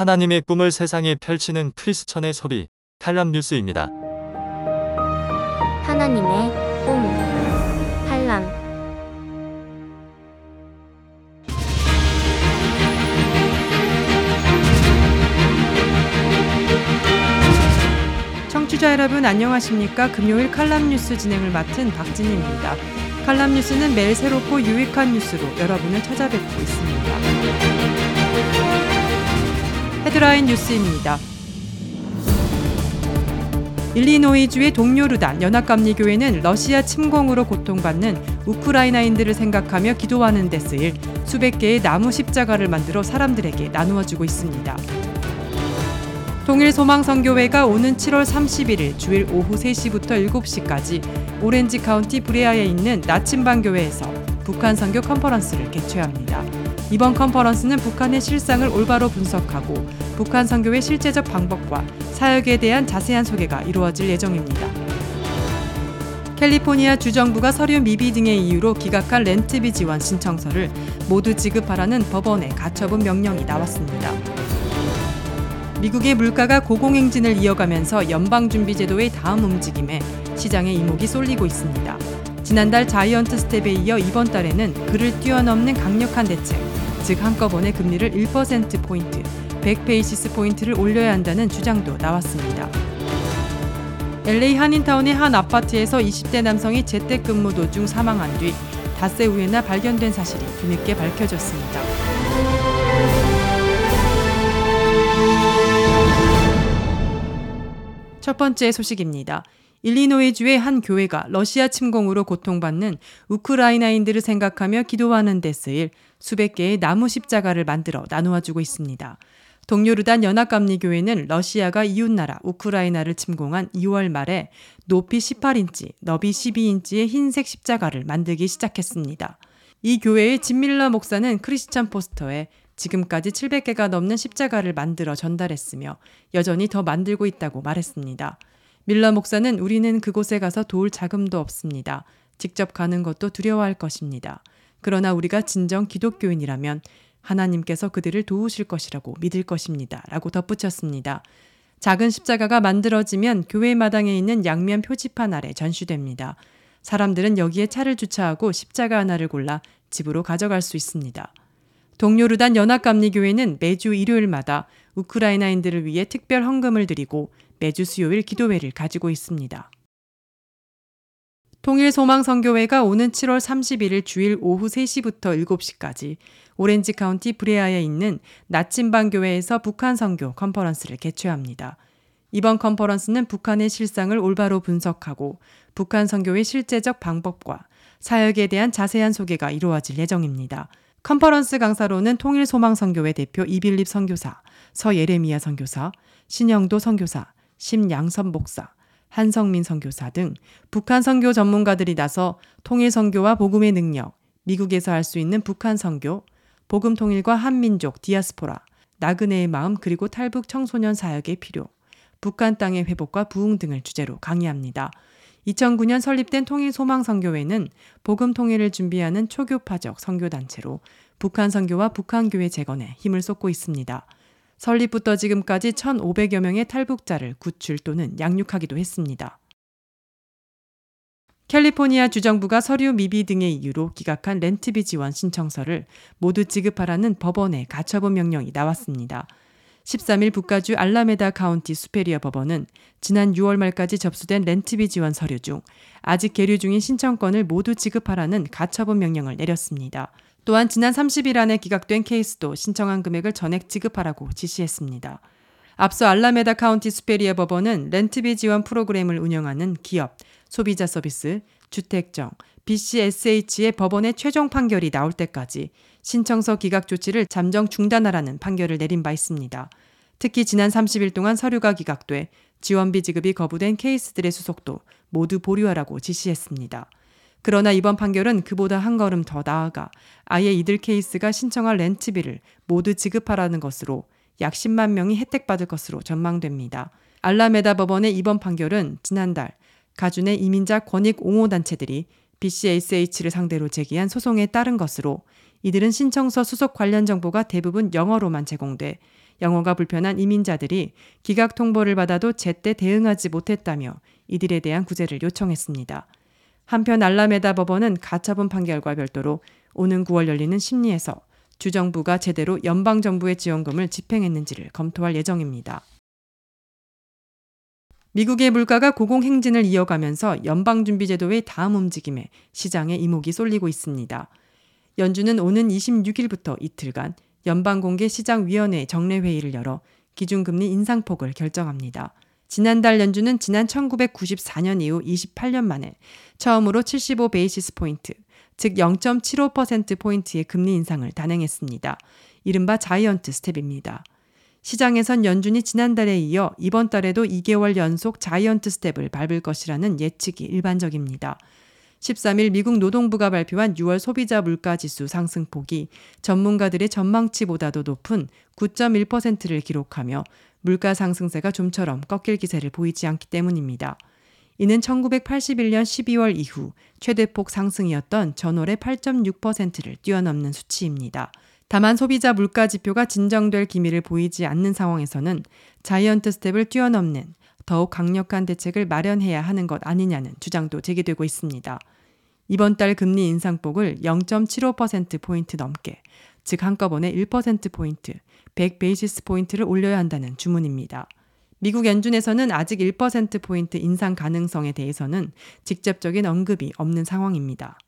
하나님의 꿈을 세상에 펼치는 크리스천의 소리, 칼럼 뉴스입니다. 하나님의 꿈 탈람 청취자 여러분 안녕하십니까? 금요일 칼럼 뉴스 진행을 맡은 박진희입니다. 칼럼 뉴스는 매일 새롭고 유익한 뉴스로 여러분을 찾아뵙고 있습니다. 헤드라인 뉴스입니다. 일리노이주의 동요르단 연합감리교회는 러시아 침공으로 고통받는 우크라이나인들을 생각하며 기도하는 데 쓰일 수백 개의 나무 십자가를 만들어 사람들에게 나누어 주고 있습니다. 통일 소망선교회가 오는 7월 31일 주일 오후 3시부터 7시까지 오렌지 카운티 브레아에 있는 나침반 교회에서 북한 선교 컨퍼런스를 개최합니다. 이번 컨퍼런스는 북한의 실상을 올바로 분석하고 북한 선교의 실제적 방법과 사역에 대한 자세한 소개가 이루어질 예정입니다. 캘리포니아 주정부가 서류 미비 등의 이유로 기각한 렌트비 지원 신청서를 모두 지급하라는 법원의 가처분 명령이 나왔습니다. 미국의 물가가 고공행진을 이어가면서 연방준비제도의 다음 움직임에 시장의 이목이 쏠리고 있습니다. 지난달 자이언트 스텝에 이어 이번 달에는 그를 뛰어넘는 강력한 대책, 즉 한꺼번에 금리를 1%포인트, 100베이시스 포인트를 올려야 한다는 주장도 나왔습니다. LA 한인타운의 한 아파트에서 20대 남성이 재택근무 도중 사망한 뒤 닷새 후에나 발견된 사실이 뒤늦게 밝혀졌습니다. 첫 번째 소식입니다. 일리노이주의 한 교회가 러시아 침공으로 고통받는 우크라이나인들을 생각하며 기도하는 데 쓰일 수백 개의 나무 십자가를 만들어 나누어 주고 있습니다. 동료르단 연합감리교회는 러시아가 이웃나라 우크라이나를 침공한 2월 말에 높이 18인치, 너비 12인치의 흰색 십자가를 만들기 시작했습니다. 이 교회의 진밀러 목사는 크리스찬 포스터에 지금까지 700개가 넘는 십자가를 만들어 전달했으며 여전히 더 만들고 있다고 말했습니다. 밀러 목사는 우리는 그곳에 가서 도울 자금도 없습니다. 직접 가는 것도 두려워할 것입니다. 그러나 우리가 진정 기독교인이라면 하나님께서 그들을 도우실 것이라고 믿을 것입니다. 라고 덧붙였습니다. 작은 십자가가 만들어지면 교회 마당에 있는 양면 표지판 아래 전시됩니다. 사람들은 여기에 차를 주차하고 십자가 하나를 골라 집으로 가져갈 수 있습니다. 동요르단 연합감리교회는 매주 일요일마다 우크라이나인들을 위해 특별 헌금을 드리고 매주 수요일 기도회를 가지고 있습니다. 통일 소망 선교회가 오는 7월 31일 주일 오후 3시부터 7시까지 오렌지 카운티 브레아에 있는 나침반 교회에서 북한 선교 컨퍼런스를 개최합니다. 이번 컨퍼런스는 북한의 실상을 올바로 분석하고 북한 선교의 실제적 방법과 사역에 대한 자세한 소개가 이루어질 예정입니다. 컨퍼런스 강사로는 통일 소망 선교회 대표 이빌립 선교사, 서예레미야 선교사, 신영도 선교사, 심양섭 목사, 한성민 선교사 등 북한 선교 전문가들이 나서 통일 선교와 복음의 능력, 미국에서 할 수 있는 북한 선교, 복음 통일과 한민족 디아스포라, 나그네의 마음 그리고 탈북 청소년 사역의 필요, 북한 땅의 회복과 부흥 등을 주제로 강의합니다. 2009년 설립된 통일 소망 선교회는 복음 통일을 준비하는 초교파적 선교 단체로 북한 선교와 북한 교회 재건에 힘을 쏟고 있습니다. 설립부터 지금까지 1,500여 명의 탈북자를 구출 또는 양육하기도 했습니다. 캘리포니아 주정부가 서류 미비 등의 이유로 기각한 렌트비 지원 신청서를 모두 지급하라는 법원의 가처분 명령이 나왔습니다. 13일 북가주 알라메다 카운티 Superior 법원은 지난 6월 말까지 접수된 렌트비 지원 서류 중 아직 계류 중인 신청건을 모두 지급하라는 가처분 명령을 내렸습니다. 또한 지난 30일 안에 기각된 케이스도 신청한 금액을 전액 지급하라고 지시했습니다. 앞서 알라메다 카운티 Superior 법원은 렌트비 지원 프로그램을 운영하는 기업, 소비자 서비스, 주택청, BCSH에 법원의 최종 판결이 나올 때까지 신청서 기각 조치를 잠정 중단하라는 판결을 내린 바 있습니다. 특히 지난 30일 동안 서류가 기각돼 지원비 지급이 거부된 케이스들의 수속도 모두 보류하라고 지시했습니다. 그러나 이번 판결은 그보다 한 걸음 더 나아가 아예 이들 케이스가 신청할 렌트비를 모두 지급하라는 것으로 약 10만 명이 혜택받을 것으로 전망됩니다. 알라메다 법원의 이번 판결은 지난달 가준의 이민자 권익 옹호 단체들이 BCSH를 상대로 제기한 소송에 따른 것으로 이들은 신청서 수속 관련 정보가 대부분 영어로만 제공돼 영어가 불편한 이민자들이 기각 통보를 받아도 제때 대응하지 못했다며 이들에 대한 구제를 요청했습니다. 한편 알라메다 법원은 가처분 판결과 별도로 오는 9월 열리는 심리에서 주정부가 제대로 연방정부의 지원금을 집행했는지를 검토할 예정입니다. 미국의 물가가 고공행진을 이어가면서 연방준비제도의 다음 움직임에 시장에 이목이 쏠리고 있습니다. 연준은 오는 26일부터 이틀간 연방공개시장위원회 정례회의를 열어 기준금리 인상폭을 결정합니다. 지난달 연준은 지난 1994년 이후 28년 만에 처음으로 75 basis point, 즉 0.75%포인트의 금리 인상을 단행했습니다. 이른바 자이언트 스텝입니다. 시장에선 연준이 지난달에 이어 이번 달에도 2개월 연속 자이언트 스텝을 밟을 것이라는 예측이 일반적입니다. 13일 미국 노동부가 발표한 6월 소비자 물가 지수 상승폭이 전문가들의 전망치보다도 높은 9.1%를 기록하며 물가 상승세가 좀처럼 꺾일 기세를 보이지 않기 때문입니다. 이는 1981년 12월 이후 최대폭 상승이었던 전월의 8.6%를 뛰어넘는 수치입니다. 다만 소비자 물가 지표가 진정될 기미를 보이지 않는 상황에서는 자이언트 스텝을 뛰어넘는 더욱 강력한 대책을 마련해야 하는 것 아니냐는 주장도 제기되고 있습니다. 이번 달 금리 인상폭을 0.75%포인트 넘게, 즉 한꺼번에 1%포인트, 100베이시스 포인트를 올려야 한다는 주문입니다. 미국 연준에서는 아직 1%포인트 인상 가능성에 대해서는 직접적인 언급이 없는 상황입니다.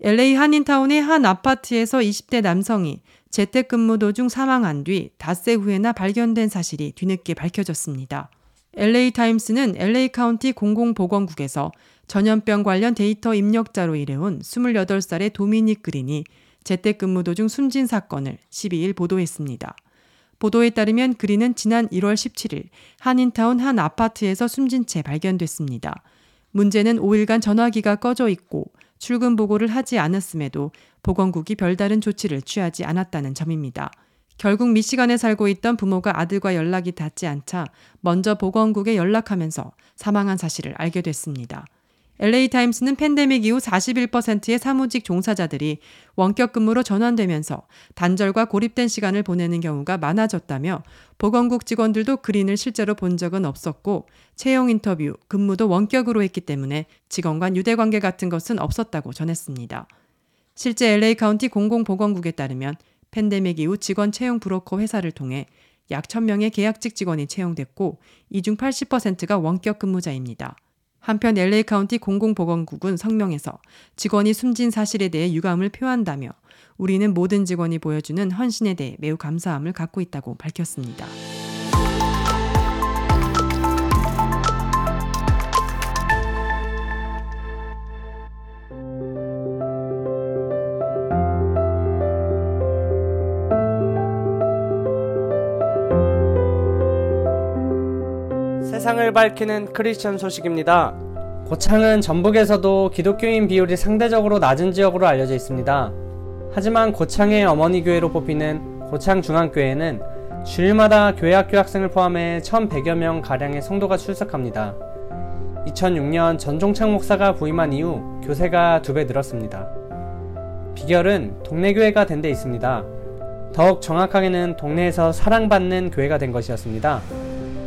LA 한인타운의 한 아파트에서 20대 남성이 재택근무 도중 사망한 뒤 닷새 후에나 발견된 사실이 뒤늦게 밝혀졌습니다. LA 타임스는 LA 카운티 공공보건국에서 전염병 관련 데이터 입력자로 일해온 28살의 도미닉 그린이 재택근무 도중 숨진 사건을 12일 보도했습니다. 보도에 따르면 그린은 지난 1월 17일 한인타운 한 아파트에서 숨진 채 발견됐습니다. 문제는 5일간 전화기가 꺼져 있고 출근 보고를 하지 않았음에도 보건국이 별다른 조치를 취하지 않았다는 점입니다. 결국 미시간에 살고 있던 부모가 아들과 연락이 닿지 않자 먼저 보건국에 연락하면서 사망한 사실을 알게 됐습니다. LA타임스는 팬데믹 이후 41%의 사무직 종사자들이 원격 근무로 전환되면서 단절과 고립된 시간을 보내는 경우가 많아졌다며 보건국 직원들도 그린을 실제로 본 적은 없었고 채용 인터뷰, 근무도 원격으로 했기 때문에 직원 간 유대 관계 같은 것은 없었다고 전했습니다. 실제 LA 카운티 공공보건국에 따르면 팬데믹 이후 직원 채용 브로커 회사를 통해 약 1000명의 계약직 직원이 채용됐고 이 중 80%가 원격 근무자입니다. 한편 LA 카운티 공공보건국은 성명에서 직원이 숨진 사실에 대해 유감을 표한다며 우리는 모든 직원이 보여주는 헌신에 대해 매우 감사함을 갖고 있다고 밝혔습니다. 세상을 밝히는 크리스천 소식입니다. 고창은 전북에서도 기독교인 비율이 상대적으로 낮은 지역으로 알려져 있습니다. 하지만 고창의 어머니 교회로 뽑히는 고창 중앙교회는 주일마다 교회 학교 학생을 포함해 1,100여 명 가량의 성도가 출석합니다. 2006년 전종창 목사가 부임한 이후 교세가 두 배 늘었습니다. 비결은 동네 교회가 된 데 있습니다. 더욱 정확하게는 동네에서 사랑받는 교회가 된 것이었습니다.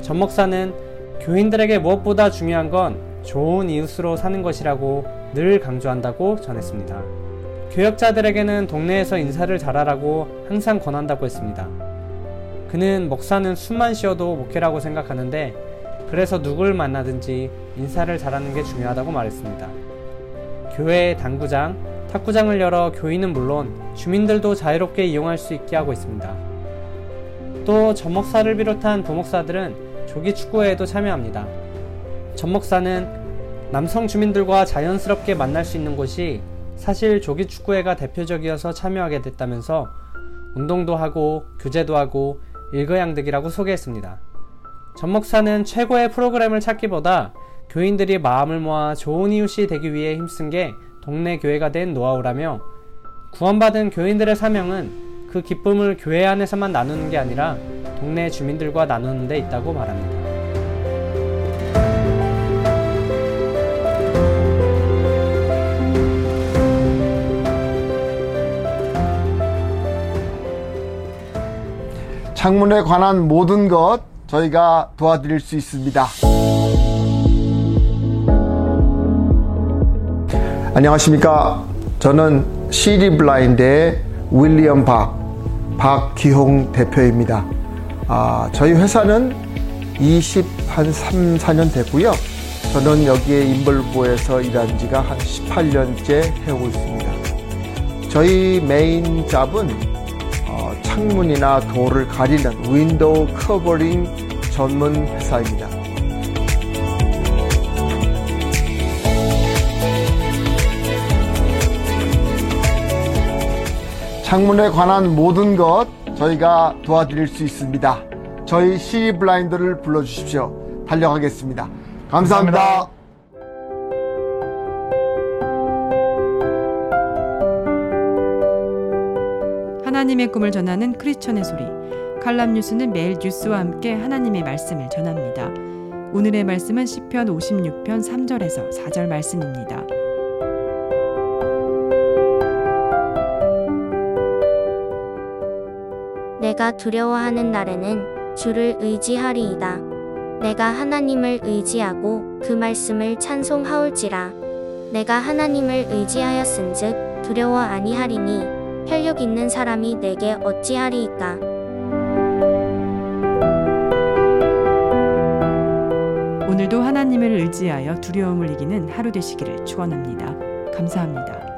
전 목사는 교인들에게 무엇보다 중요한 건 좋은 이웃으로 사는 것이라고 늘 강조한다고 전했습니다. 교역자들에게는 동네에서 인사를 잘하라고 항상 권한다고 했습니다. 그는 목사는 숨만 쉬어도 목회라고 생각하는데 그래서 누굴 만나든지 인사를 잘하는 게 중요하다고 말했습니다. 교회 당구장, 탁구장을 열어 교인은 물론 주민들도 자유롭게 이용할 수 있게 하고 있습니다. 또 전목사를 비롯한 부목사들은 조기 축구회에도 참여합니다. 전 목사는 남성 주민들과 자연스럽게 만날 수 있는 곳이 사실 조기 축구회가 대표적이어서 참여하게 됐다면서 운동도 하고 교제도 하고 일거양득이라고 소개했습니다. 전 목사는 최고의 프로그램을 찾기보다 교인들이 마음을 모아 좋은 이웃이 되기 위해 힘쓴 게 동네 교회가 된 노하우라며 구원받은 교인들의 사명은 그 기쁨을 교회 안에서만 나누는 게 아니라 동네 주민들과 나누는 데 있다고 말합니다. 창문에 관한 모든 것 저희가 도와드릴 수 있습니다. 안녕하십니까. 저는 시리 블라인드의 윌리엄 박, 박기홍 대표입니다. 아, 저희 회사는 20, 한 3, 4년 됐고요. 저는 여기에 involve돼서 일한 지가 한 18년째 해오고 있습니다. 저희 main job은 어, 창문이나 door를 가리는 window covering 전문 회사입니다. 창문에 관한 모든 것 저희가 도와드릴 수 있습니다. 저희 시 블라인드를 불러주십시오. 달려가겠습니다. 감사합니다. 하나님의 꿈을 전하는 크리스천의 소리. 칼람 뉴스는 매일 뉴스와 함께 하나님의 말씀을 전합니다. 오늘의 말씀은 시편 56편 3절에서 4절 말씀입니다. 내가 두려워하는 날에는 주를 의지하리이다. 내가 하나님을 의지하고 그 말씀을 찬송하올지라. 내가 하나님을 의지하였은즉 두려워 아니하리니 혈육 있는 사람이 내게 어찌하리이까. 오늘도 하나님을 의지하여 두려움을 이기는 하루 되시기를 축원합니다. 감사합니다.